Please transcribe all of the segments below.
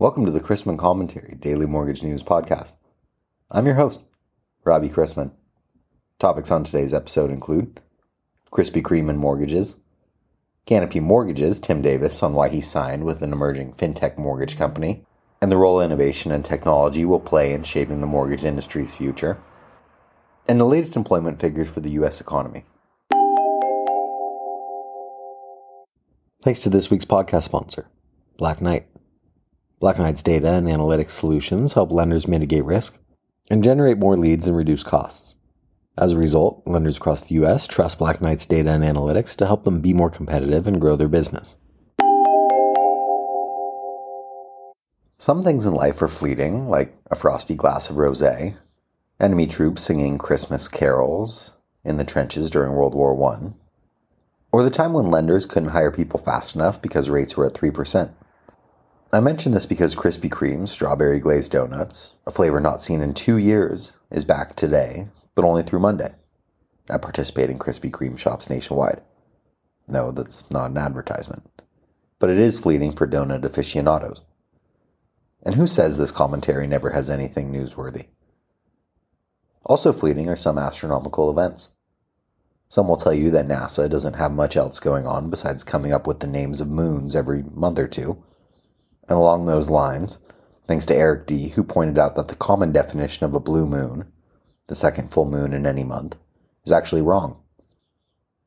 Welcome to the Chrisman Commentary Daily Mortgage News Podcast. I'm your host, Robbie Chrisman. Topics on today's episode include Krispy Kreme and mortgages, Canopy Mortgages, Tim Davis on why he signed with an emerging fintech mortgage company, and the role innovation and technology will play in shaping the mortgage industry's future, and the latest employment figures for the U.S. economy. Thanks to this week's podcast sponsor, Black Knight. Black Knight's data and analytics solutions help lenders mitigate risk and generate more leads and reduce costs. As a result, lenders across the U.S. trust Black Knight's data and analytics to help them be more competitive and grow their business. Some things in life are fleeting, like a frosty glass of rosé, enemy troops singing Christmas carols in the trenches during World War I, or the time when lenders couldn't hire people fast enough because rates were at 3%. I mention this because Krispy Kreme strawberry glazed donuts, a flavor not seen in two years, is back today, but only through Monday at participating Krispy Kreme shops nationwide. No, that's not an advertisement, but it is fleeting for donut aficionados. And who says this commentary never has anything newsworthy? Also fleeting are some astronomical events. Some will tell you that NASA doesn't have much else going on besides coming up with the names of moons every month or two and along those lines, thanks to Eric D., who pointed out that the common definition of a blue moon, the second full moon in any month, is actually wrong.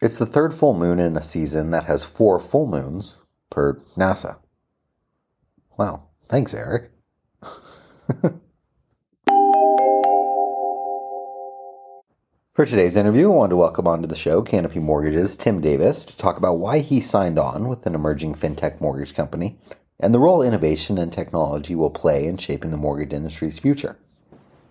It's the third full moon in a season that has four full moons per NASA. Wow, thanks, Eric. For today's interview, I wanted to welcome onto the show Canopy Mortgages' Tim Davis to talk about why he signed on with an emerging fintech mortgage company and the role innovation and technology will play in shaping the mortgage industry's future.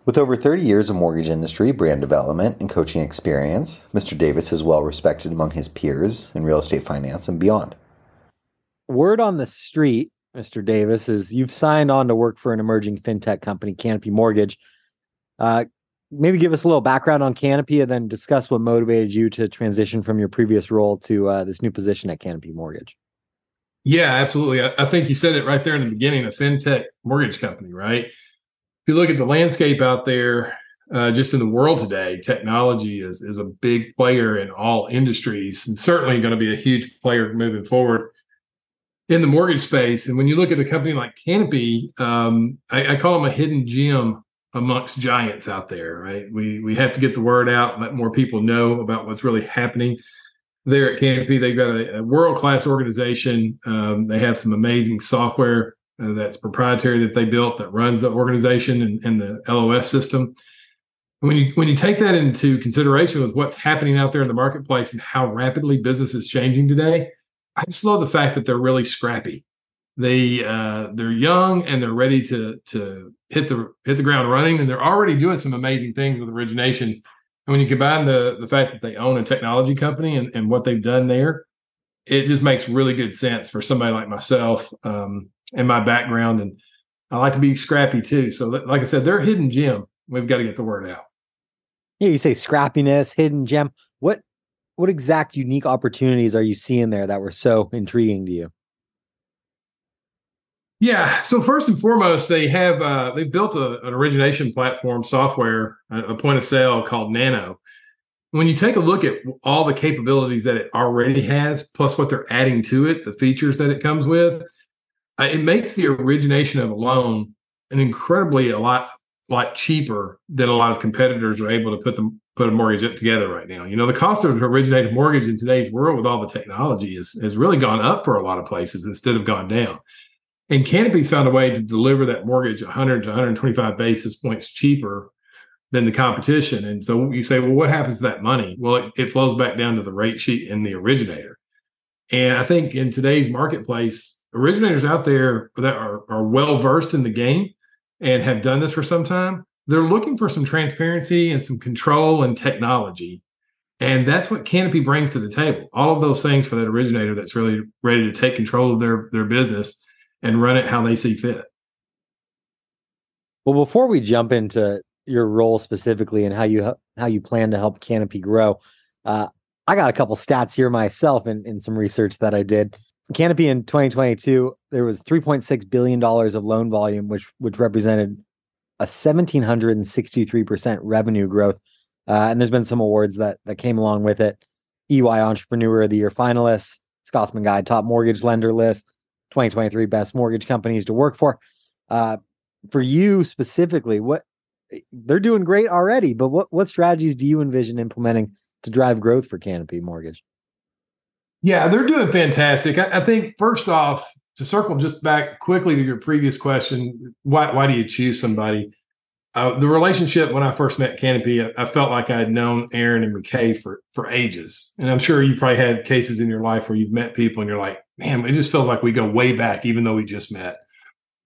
With over 30 years of mortgage industry, brand development, and coaching experience, Mr. Davis is well respected among his peers in real estate finance and beyond. Word on the street, Mr. Davis, is you've signed on to work for an emerging fintech company, Canopy Mortgage. Uh, maybe give us a little background on Canopy and then discuss what motivated you to transition from your previous role to uh, this new position at Canopy Mortgage. Yeah, absolutely. I, think you said it right there in the beginning a fintech mortgage company, right? If you look at the landscape out there, uh, just in the world today, technology is, is a big player in all industries and certainly going to be a huge player moving forward in the mortgage space. And when you look at a company like Canopy, um, I, I call them a hidden gem amongst giants out there, right? We we have to get the word out, let more people know about what's really happening there at Canopy. They've got a, a world class organization. Um, they have some amazing software uh, that's proprietary that they built that runs the organization and, and, the LOS system. When you when you take that into consideration with what's happening out there in the marketplace and how rapidly business is changing today, I just love the fact that they're really scrappy. They uh, they're young and they're ready to to hit the hit the ground running, and they're already doing some amazing things with origination and when you combine the the fact that they own a technology company and, and what they've done there, it just makes really good sense for somebody like myself um, and my background. And I like to be scrappy too. So, like I said, they're a hidden gem. We've got to get the word out. Yeah, you say scrappiness, hidden gem. What what exact unique opportunities are you seeing there that were so intriguing to you? Yeah. So first and foremost, they have uh, they built a, an origination platform software, a, a point of sale called Nano. When you take a look at all the capabilities that it already has, plus what they're adding to it, the features that it comes with, uh, it makes the origination of a loan an incredibly a lot lot cheaper than a lot of competitors are able to put them put a mortgage up together right now. You know, the cost of originate a mortgage in today's world with all the technology is has really gone up for a lot of places instead of gone down. And Canopy's found a way to deliver that mortgage 100 to 125 basis points cheaper than the competition. And so you say, well, what happens to that money? Well, it, it flows back down to the rate sheet in the originator. And I think in today's marketplace, originators out there that are, are well versed in the game and have done this for some time, they're looking for some transparency and some control and technology. And that's what Canopy brings to the table. All of those things for that originator that's really ready to take control of their, their business and run it how they see fit. Well, before we jump into your role specifically and how you how you plan to help Canopy grow, uh, I got a couple stats here myself in, in some research that I did. Canopy in 2022, there was 3.6 billion dollars of loan volume, which which represented a 1763% revenue growth. Uh, and there's been some awards that that came along with it. EY Entrepreneur of the Year finalists, Scotsman Guide Top Mortgage Lender List, 2023 Best Mortgage Companies to Work for. Uh, for you specifically, what they're doing great already, but what what strategies do you envision implementing to drive growth for Canopy Mortgage? Yeah, they're doing fantastic. I, I, think first off, to circle just back quickly to your previous question, why why do you choose somebody? Uh, the relationship when I first met Canopy, I, I, felt like I had known Aaron and McKay for for ages, and I'm sure you've probably had cases in your life where you've met people and you're like, man, it just feels like we go way back, even though we just met.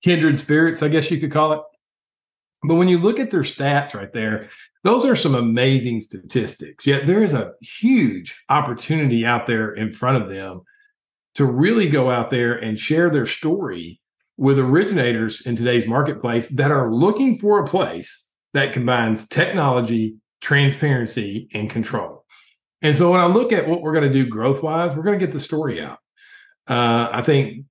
Kindred spirits, I guess you could call it. But when you look at their stats right there, those are some amazing statistics. Yet there is a huge opportunity out there in front of them to really go out there and share their story with originators in today's marketplace that are looking for a place that combines technology, transparency, and control. And so when I look at what we're going to do growth wise, we're going to get the story out. Uh, I think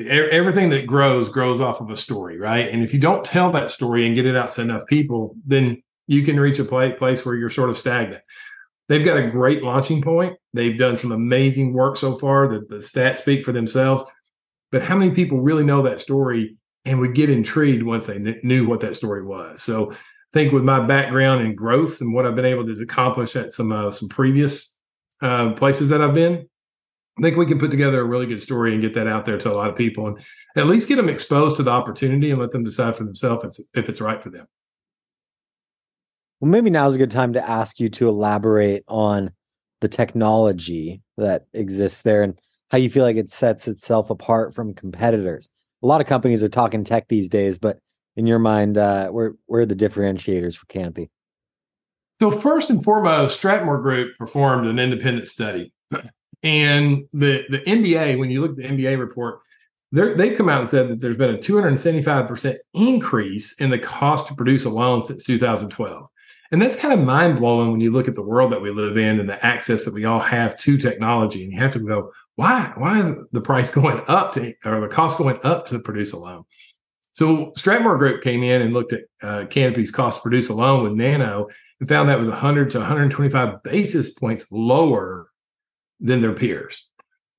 everything that grows grows off of a story, right? And if you don't tell that story and get it out to enough people, then you can reach a place where you're sort of stagnant. They've got a great launching point. They've done some amazing work so far. The, the stats speak for themselves. But how many people really know that story and would get intrigued once they kn- knew what that story was? So I think with my background in growth and what I've been able to accomplish at some uh, some previous uh, places that I've been, I think we can put together a really good story and get that out there to a lot of people and at least get them exposed to the opportunity and let them decide for themselves if it's right for them. Well, maybe now is a good time to ask you to elaborate on the technology that exists there and how you feel like it sets itself apart from competitors. A lot of companies are talking tech these days, but in your mind, uh, where where are the differentiators for Canopy? So first and foremost, STRATMOR Group performed an independent study and the the MBA, when you look at the MBA report, they've come out and said that there's been a 275% increase in the cost to produce a loan since 2012. And that's kind of mind blowing when you look at the world that we live in and the access that we all have to technology. And you have to go, why? Why is the price going up to, or the cost going up to produce a loan? So STRATMOR Group came in and looked at uh, Canopy's cost to produce a loan with Nano and found that was 100 to 125 basis points lower than their peers.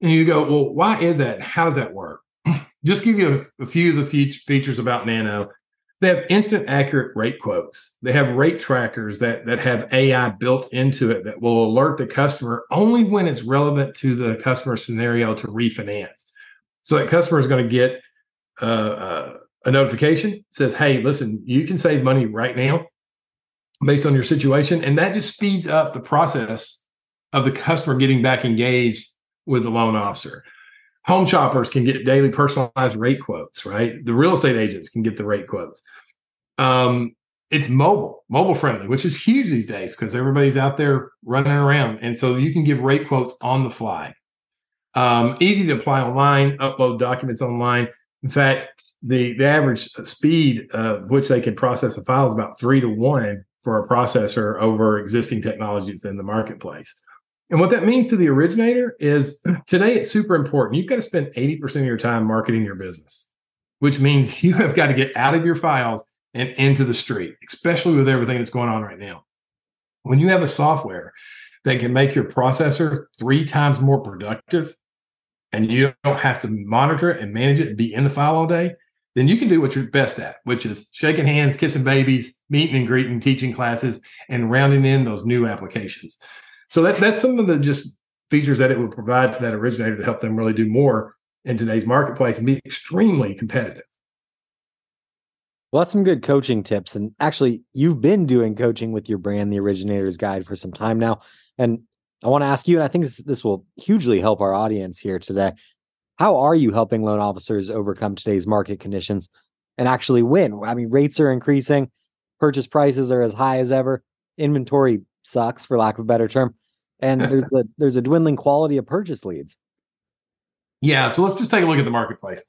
And you go, well, why is that? How does that work? Just give you a, a few of the features about Nano. They have instant accurate rate quotes. They have rate trackers that that have AI built into it that will alert the customer only when it's relevant to the customer scenario to refinance. So that customer is going to get uh, uh, a notification says, "Hey, listen, you can save money right now based on your situation," and that just speeds up the process of the customer getting back engaged with the loan officer. Home shoppers can get daily personalized rate quotes, right? The real estate agents can get the rate quotes. Um, it's mobile, mobile friendly, which is huge these days because everybody's out there running around. And so you can give rate quotes on the fly. Um, easy to apply online, upload documents online. In fact, the, the average speed of which they can process a file is about three to one for a processor over existing technologies in the marketplace. And what that means to the originator is today it's super important. You've got to spend 80% of your time marketing your business, which means you have got to get out of your files and into the street, especially with everything that's going on right now. When you have a software that can make your processor three times more productive and you don't have to monitor it and manage it and be in the file all day, then you can do what you're best at, which is shaking hands, kissing babies, meeting and greeting, teaching classes, and rounding in those new applications. So that, that's some of the just features that it would provide to that originator to help them really do more in today's marketplace and be extremely competitive. Well, that's some good coaching tips. And actually, you've been doing coaching with your brand, The Originator's Guide, for some time now. And I want to ask you, and I think this, this will hugely help our audience here today. How are you helping loan officers overcome today's market conditions and actually win? I mean, rates are increasing, purchase prices are as high as ever, inventory sucks for lack of a better term and there's a there's a dwindling quality of purchase leads yeah so let's just take a look at the marketplace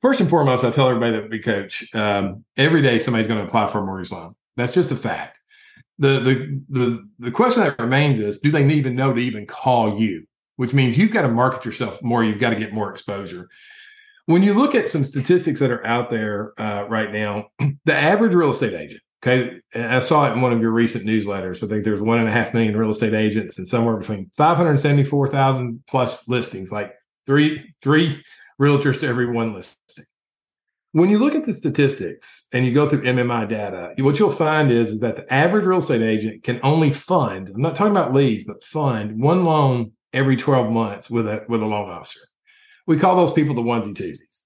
first and foremost i tell everybody that we coach um, every day somebody's going to apply for a mortgage loan that's just a fact the, the the the question that remains is do they even know to even call you which means you've got to market yourself more. You've got to get more exposure. When you look at some statistics that are out there uh, right now, the average real estate agent, okay, I saw it in one of your recent newsletters. I think there's one and a half million real estate agents and somewhere between 574,000 plus listings, like three, three realtors to every one listing. When you look at the statistics and you go through MMI data, what you'll find is, is that the average real estate agent can only fund, I'm not talking about leads, but fund one loan every 12 months with a with a loan officer. We call those people the onesie twosies.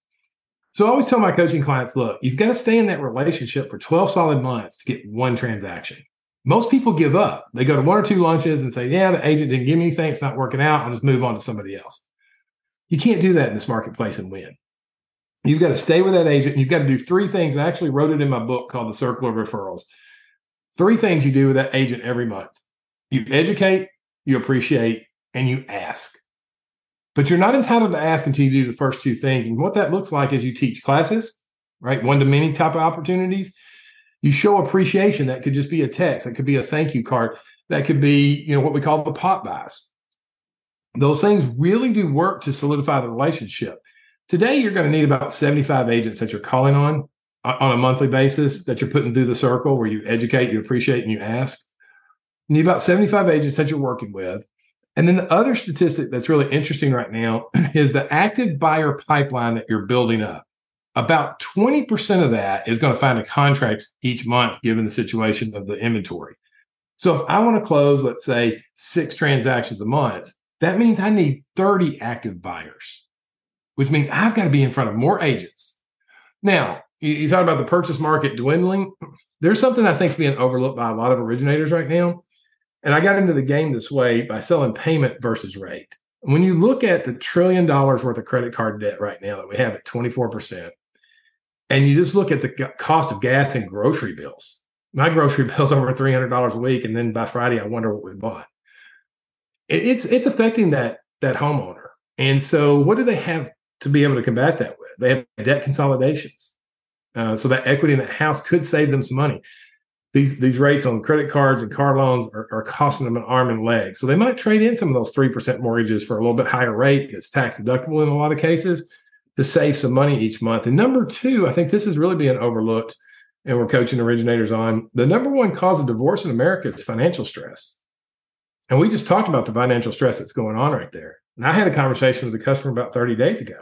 So I always tell my coaching clients, look, you've got to stay in that relationship for 12 solid months to get one transaction. Most people give up. They go to one or two lunches and say, yeah, the agent didn't give me anything. It's not working out. I'll just move on to somebody else. You can't do that in this marketplace and win. You've got to stay with that agent. And You've got to do three things. I actually wrote it in my book called The Circle of Referrals. Three things you do with that agent every month you educate, you appreciate, and you ask. But you're not entitled to ask until you do the first two things. And what that looks like is you teach classes, right? One to many type of opportunities. You show appreciation. That could just be a text. That could be a thank you card. That could be, you know, what we call the pop-bys. Those things really do work to solidify the relationship. Today, you're going to need about 75 agents that you're calling on uh, on a monthly basis that you're putting through the circle where you educate, you appreciate, and you ask. You need about 75 agents that you're working with. And then the other statistic that's really interesting right now is the active buyer pipeline that you're building up. About 20% of that is going to find a contract each month, given the situation of the inventory. So if I want to close, let's say six transactions a month, that means I need 30 active buyers which means I've got to be in front of more agents. Now, you, you talk about the purchase market dwindling. There's something I think is being overlooked by a lot of originators right now. And I got into the game this way by selling payment versus rate. When you look at the trillion dollars worth of credit card debt right now that we have at 24%, and you just look at the cost of gas and grocery bills, my grocery bill's over $300 a week. And then by Friday, I wonder what we bought. It's, it's affecting that, that homeowner. And so what do they have to be able to combat that with. They have debt consolidations. Uh, so that equity in that house could save them some money. These these rates on credit cards and car loans are, are costing them an arm and leg. So they might trade in some of those three percent mortgages for a little bit higher rate. It's tax deductible in a lot of cases to save some money each month. And number two, I think this is really being overlooked, and we're coaching originators on the number one cause of divorce in America is financial stress. And we just talked about the financial stress that's going on right there. And I had a conversation with a customer about 30 days ago.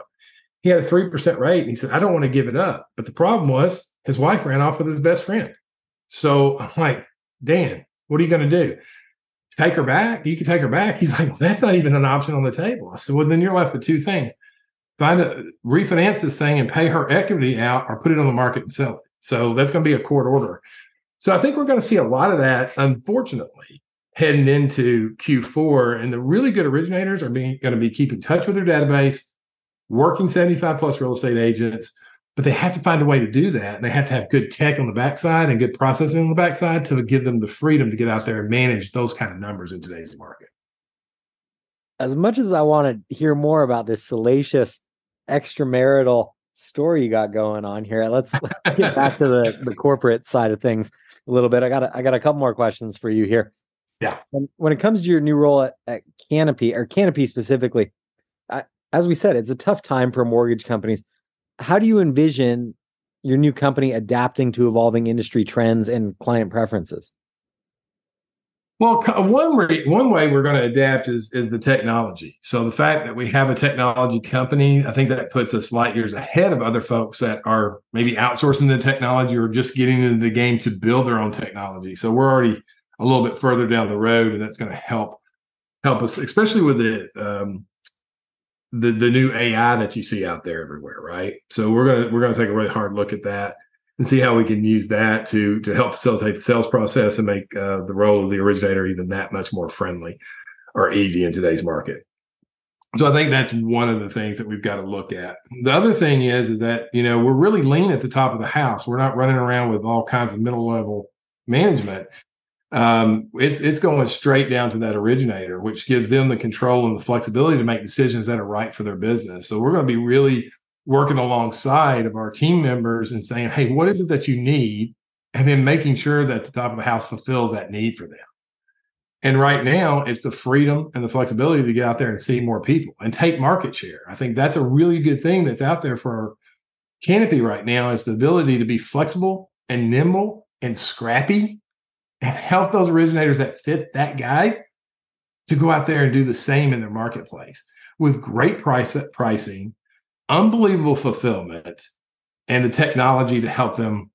He had a 3% rate and he said, I don't want to give it up. But the problem was his wife ran off with his best friend. So I'm like, Dan, what are you going to do? Take her back? You can take her back. He's like, well, that's not even an option on the table. I said, well, then you're left with two things. Find a refinance this thing and pay her equity out or put it on the market and sell it. So that's going to be a court order. So I think we're going to see a lot of that, unfortunately, heading into Q4. And the really good originators are being, going to be keeping touch with their database, working 75 plus real estate agents, but they have to find a way to do that. And they have to have good tech on the backside and good processing on the backside to give them the freedom to get out there and manage those kind of numbers in today's market. As much as I want to hear more about this salacious extramarital story you got going on here, let's, let's get back to the, the corporate side of things a little bit. I got a, I got a couple more questions for you here. Yeah. When, when it comes to your new role at, at Canopy or Canopy specifically, I, as we said, it's a tough time for mortgage companies. How do you envision your new company adapting to evolving industry trends and client preferences? Well, one way, one way we're going to adapt is is the technology. So the fact that we have a technology company, I think that puts us light years ahead of other folks that are maybe outsourcing the technology or just getting into the game to build their own technology. So we're already a little bit further down the road, and that's going to help help us, especially with the um, the the new AI that you see out there everywhere, right? So we're gonna we're gonna take a really hard look at that and see how we can use that to to help facilitate the sales process and make uh, the role of the originator even that much more friendly or easy in today's market. So I think that's one of the things that we've got to look at. The other thing is is that you know we're really lean at the top of the house. We're not running around with all kinds of middle level management um, it's it's going straight down to that originator, which gives them the control and the flexibility to make decisions that are right for their business. So we're going to be really working alongside of our team members and saying, "Hey, what is it that you need?" and then making sure that the top of the house fulfills that need for them. And right now, it's the freedom and the flexibility to get out there and see more people and take market share. I think that's a really good thing that's out there for Canopy right now is the ability to be flexible and nimble and scrappy and help those originators that fit that guy to go out there and do the same in their marketplace with great price pricing, unbelievable fulfillment, and the technology to help them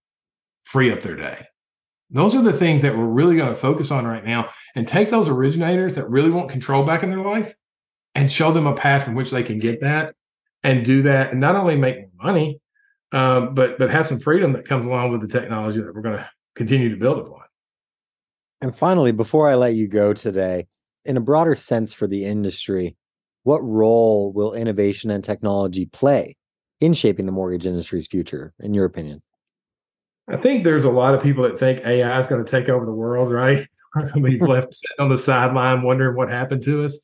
free up their day. Those are the things that we're really going to focus on right now and take those originators that really want control back in their life and show them a path in which they can get that and do that and not only make money, um, but but have some freedom that comes along with the technology that we're going to continue to build upon. And finally, before I let you go today, in a broader sense for the industry, what role will innovation and technology play in shaping the mortgage industry's future, in your opinion? I think there's a lot of people that think AI is going to take over the world, right? He's left sitting on the sideline wondering what happened to us.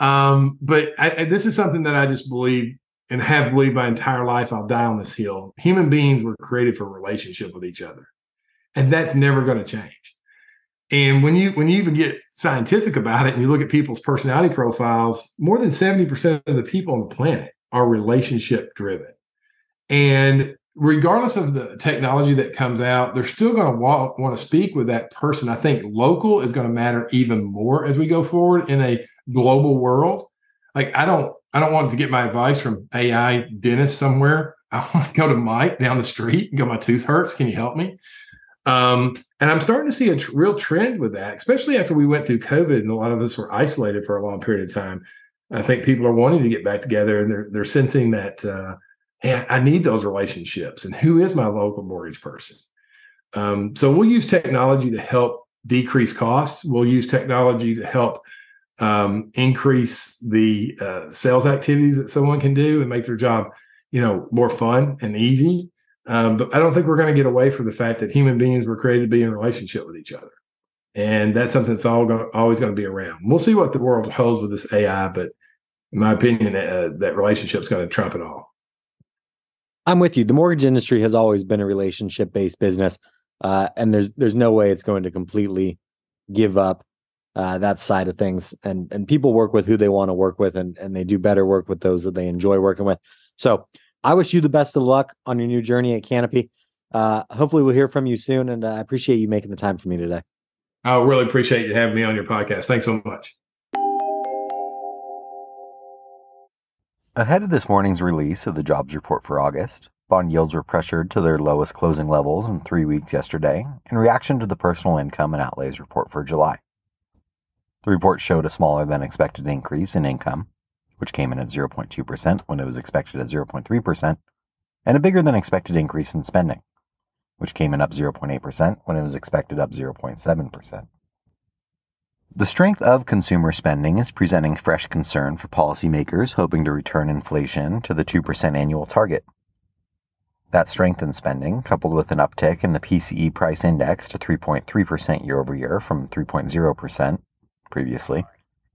Um, but I, I, this is something that I just believe and have believed my entire life. I'll die on this hill. Human beings were created for relationship with each other, and that's never going to change. And when you when you even get scientific about it and you look at people's personality profiles, more than 70% of the people on the planet are relationship driven. And regardless of the technology that comes out, they're still going to want, want to speak with that person. I think local is going to matter even more as we go forward in a global world. Like I don't I don't want to get my advice from AI dentist somewhere. I want to go to Mike down the street and go, my tooth hurts. Can you help me? Um, and I'm starting to see a real trend with that, especially after we went through COVID and a lot of us were isolated for a long period of time. I think people are wanting to get back together and they're they're sensing that uh, hey, I need those relationships. And who is my local mortgage person? Um, so we'll use technology to help decrease costs. We'll use technology to help um, increase the uh, sales activities that someone can do and make their job, you know, more fun and easy. Um, but I don't think we're going to get away from the fact that human beings were created to be in relationship with each other, and that's something that's all going, always going to be around. We'll see what the world holds with this AI, but in my opinion, uh, that relationship is going to trump it all. I'm with you. The mortgage industry has always been a relationship based business, uh, and there's there's no way it's going to completely give up uh, that side of things. And and people work with who they want to work with, and and they do better work with those that they enjoy working with. So I wish you the best of luck on your new journey at Canopy. Uh, hopefully, we'll hear from you soon, and uh, I appreciate you making the time for me today. I really appreciate you having me on your podcast. Thanks so much. Ahead of this morning's release of the jobs report for August, bond yields were pressured to their lowest closing levels in three weeks yesterday in reaction to the personal income and outlays report for July. The report showed a smaller than expected increase in income, which came in at 0.2% when it was expected at 0.3%, and a bigger than expected increase in spending, which came in up 0.8% when it was expected up 0.7%. The strength of consumer spending is presenting fresh concern for policymakers hoping to return inflation to the 2% annual target. That strength in spending, coupled with an uptick in the PCE price index to 3.3% year over year from 3.0% previously,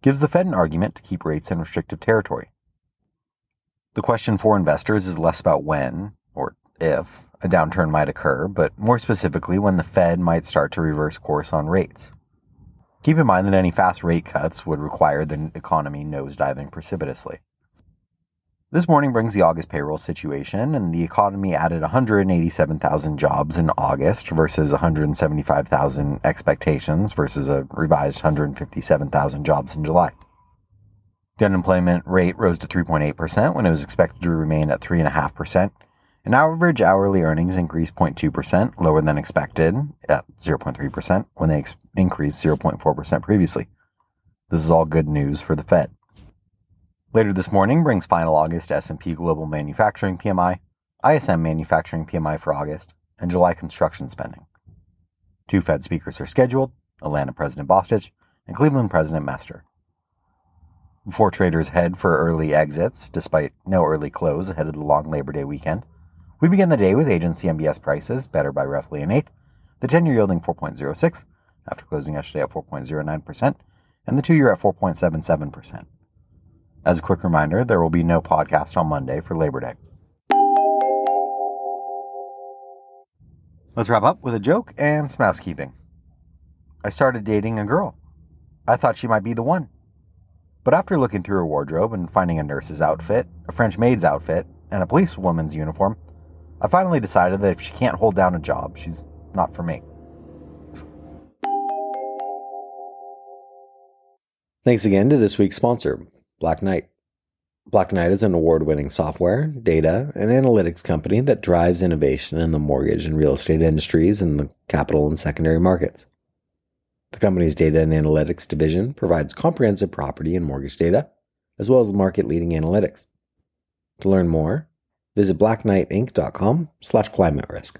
gives the Fed an argument to keep rates in restrictive territory. The question for investors is less about when, or if, a downturn might occur, but more specifically when the Fed might start to reverse course on rates. Keep in mind that any fast rate cuts would require the economy nosediving precipitously. This morning brings the August payroll situation, and the economy added 187,000 jobs in August versus 175,000 expectations versus a revised 157,000 jobs in July. The unemployment rate rose to 3.8% when it was expected to remain at 3.5%, and average hourly earnings increased 0.2%, lower than expected at 0.3% when they ex- increased 0.4% previously. This is all good news for the Fed. Later this morning brings final August S&P Global Manufacturing PMI, ISM Manufacturing PMI for August, and July construction spending. Two Fed speakers are scheduled, Atlanta President Bostic and Cleveland President Mester. Before traders head for early exits, despite no early close ahead of the long Labor Day weekend, we begin the day with agency MBS prices better by roughly an eighth, the 10 year yielding 4.06 after closing yesterday at 4.09%, and the two year at 4.77%. As a quick reminder, there will be no podcast on Monday for Labor Day. Let's wrap up with a joke and some housekeeping. I started dating a girl. I thought she might be the one. But after looking through her wardrobe and finding a nurse's outfit, a French maid's outfit, and a policewoman's uniform, I finally decided that if she can't hold down a job, she's not for me. Thanks again to this week's sponsor, Black Knight. Black Knight is an award winning software, data, and analytics company that drives innovation in the mortgage and real estate industries and the capital and secondary markets. The company's data and analytics division provides comprehensive property and mortgage data, as well as market leading analytics. To learn more, visit blackknightinc.com slash climate risk.